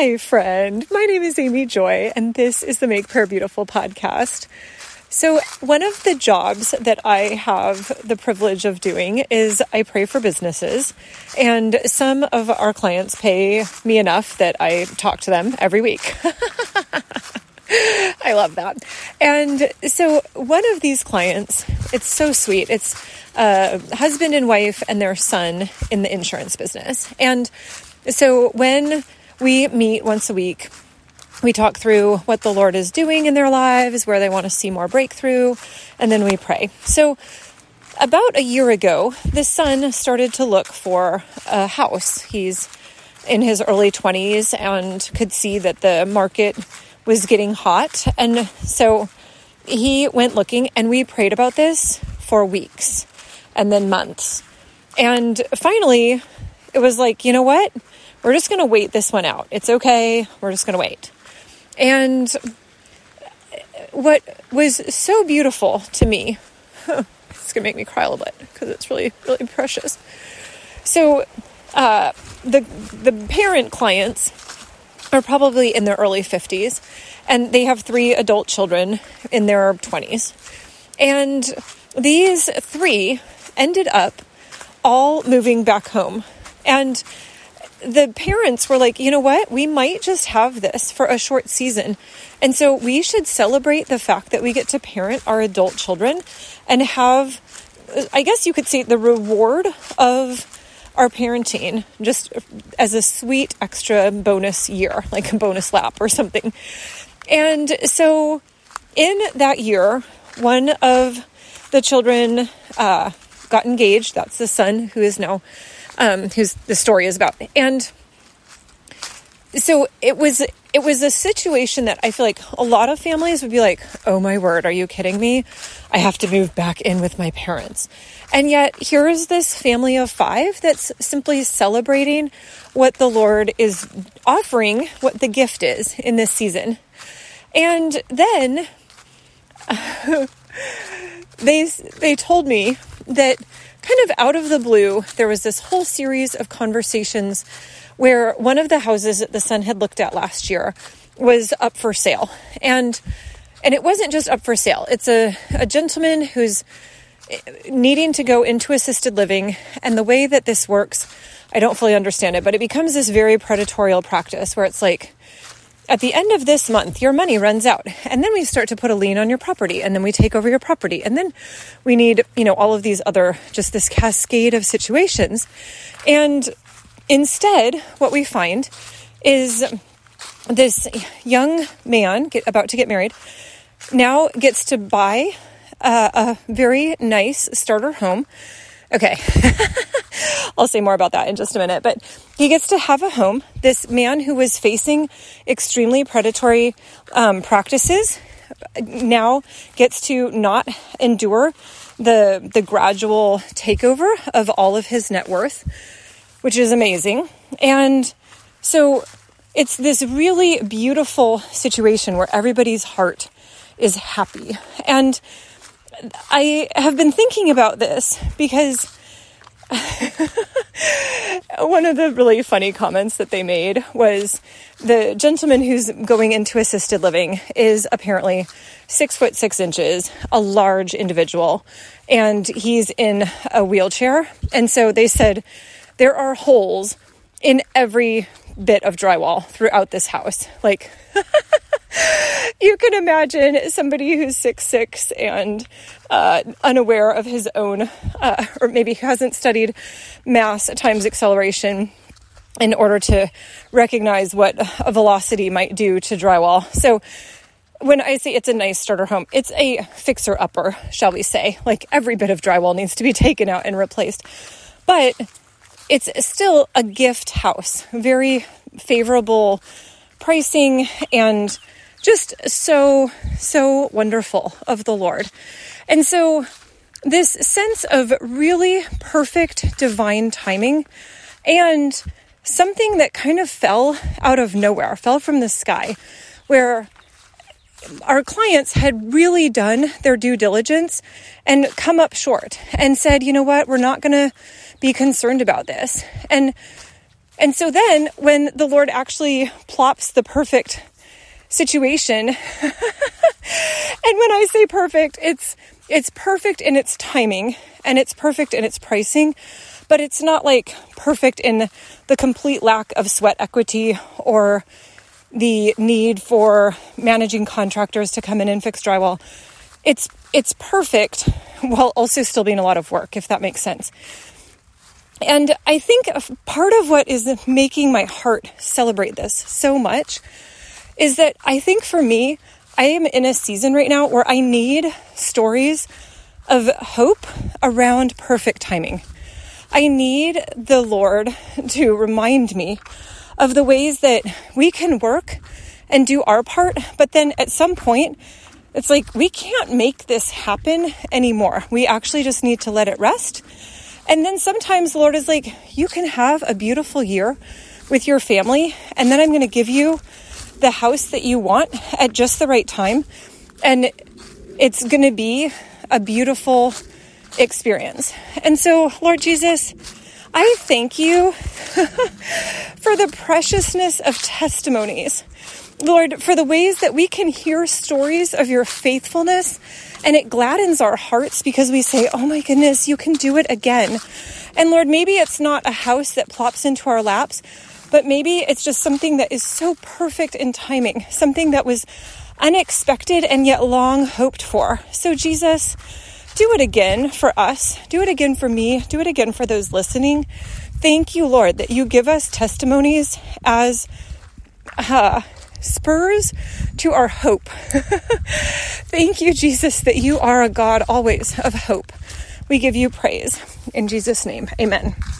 Hi, friend. My name is Amy Joy, and this is the Make Prayer Beautiful podcast. So, one of the jobs that I have the privilege of doing is I pray for businesses, and some of our clients pay me enough that I talk to them every week. I love that. And so, one of these clients, it's so sweet. It's a husband and wife and their son in the insurance business. And so, when we meet once a week, we talk through what the Lord is doing in their lives, where they want to see more breakthrough, and then we pray. So, about a year ago, the son started to look for a house. He's in his early 20s and could see that the market was getting hot. And so he went looking, and we prayed about this for weeks and then months. And finally, it was like, you know what? We're just going to wait this one out. It's okay. We're just going to wait. And what was so beautiful to me, it's going to make me cry a little bit because it's really, really precious. So, uh, the the parent clients are probably in their early 50s and they have three adult children in their 20s. And these three ended up all moving back home. And the parents were like, you know what? We might just have this for a short season. And so we should celebrate the fact that we get to parent our adult children and have, I guess you could say, the reward of our parenting just as a sweet extra bonus year, like a bonus lap or something. And so in that year, one of the children uh, got engaged. That's the son who is now um, who's the story is about. And so it was it was a situation that I feel like a lot of families would be like, "Oh my word, are you kidding me? I have to move back in with my parents." And yet, here is this family of 5 that's simply celebrating what the Lord is offering, what the gift is in this season. And then they they told me that kind of out of the blue, there was this whole series of conversations where one of the houses that the son had looked at last year was up for sale. And and it wasn't just up for sale. It's a, a gentleman who's eh, needing to go into assisted living. And the way that this works, I don't fully understand it, but it becomes this very predatorial practice where it's like, at the end of this month, your money runs out. And then we start to put a lien on your property and then we take over your property. And then we need, you know, all of these other, just this cascade of situations. And instead, what we find is this young man get, about to get married now gets to buy a very nice starter home Okay. I'll say more about that in just a minute. But he gets to have a home. This man who was facing extremely predatory um, practices now gets to not endure the the gradual takeover of all of his net worth, which is amazing. And so it's this really beautiful situation where everybody's heart is happy. And I have been thinking about this because one of the really funny comments that they made was the gentleman who's going into assisted living is apparently six foot six inches, a large individual, and he's in a wheelchair. And so they said there are holes in every bit of drywall throughout this house. Like, you can imagine somebody who's six six and uh, unaware of his own, uh, or maybe hasn't studied mass times acceleration in order to recognize what a velocity might do to drywall. So when I say it's a nice starter home, it's a fixer upper, shall we say. Like every bit of drywall needs to be taken out and replaced. But it's still a gift house, very favorable pricing and just so, so wonderful of the Lord. And so, this sense of really perfect divine timing and something that kind of fell out of nowhere, fell from the sky, where our clients had really done their due diligence and come up short and said, you know what, we're not going to be concerned about this. And And so then when the Lord actually plops the perfect situation, and when I say perfect, it's it's perfect in its timing and it's perfect in its pricing, but it's not like perfect in the complete lack of sweat equity or the need for managing contractors to come in and fix drywall. It's it's perfect while also still being a lot of work, if that makes sense. And I think part of what is making my heart celebrate this so much is that I think for me, I am in a season right now where I need stories of hope around perfect timing. I need the Lord to remind me of the ways that we can work and do our part, but then at some point, it's like we can't make this happen anymore. We actually just need to let it rest and then sometimes the Lord is like, you can have a beautiful year with your family, and then I'm going to give you the house that you want at just the right time. And it's going to be a beautiful experience. And so, Lord Jesus, I thank you for the preciousness of testimonies. Lord, for the ways that we can hear stories of your faithfulness and it gladdens our hearts because we say, Oh my goodness, you can do it again. And Lord, maybe it's not a house that plops into our laps, but maybe it's just something that is so perfect in timing, something that was unexpected and yet long hoped for. So, Jesus, do it again for us. Do it again for me. Do it again for those listening. Thank you, Lord, that you give us testimonies as uh, spurs to our hope. Thank you, Jesus, that you are a God always of hope. We give you praise. In Jesus' name, amen.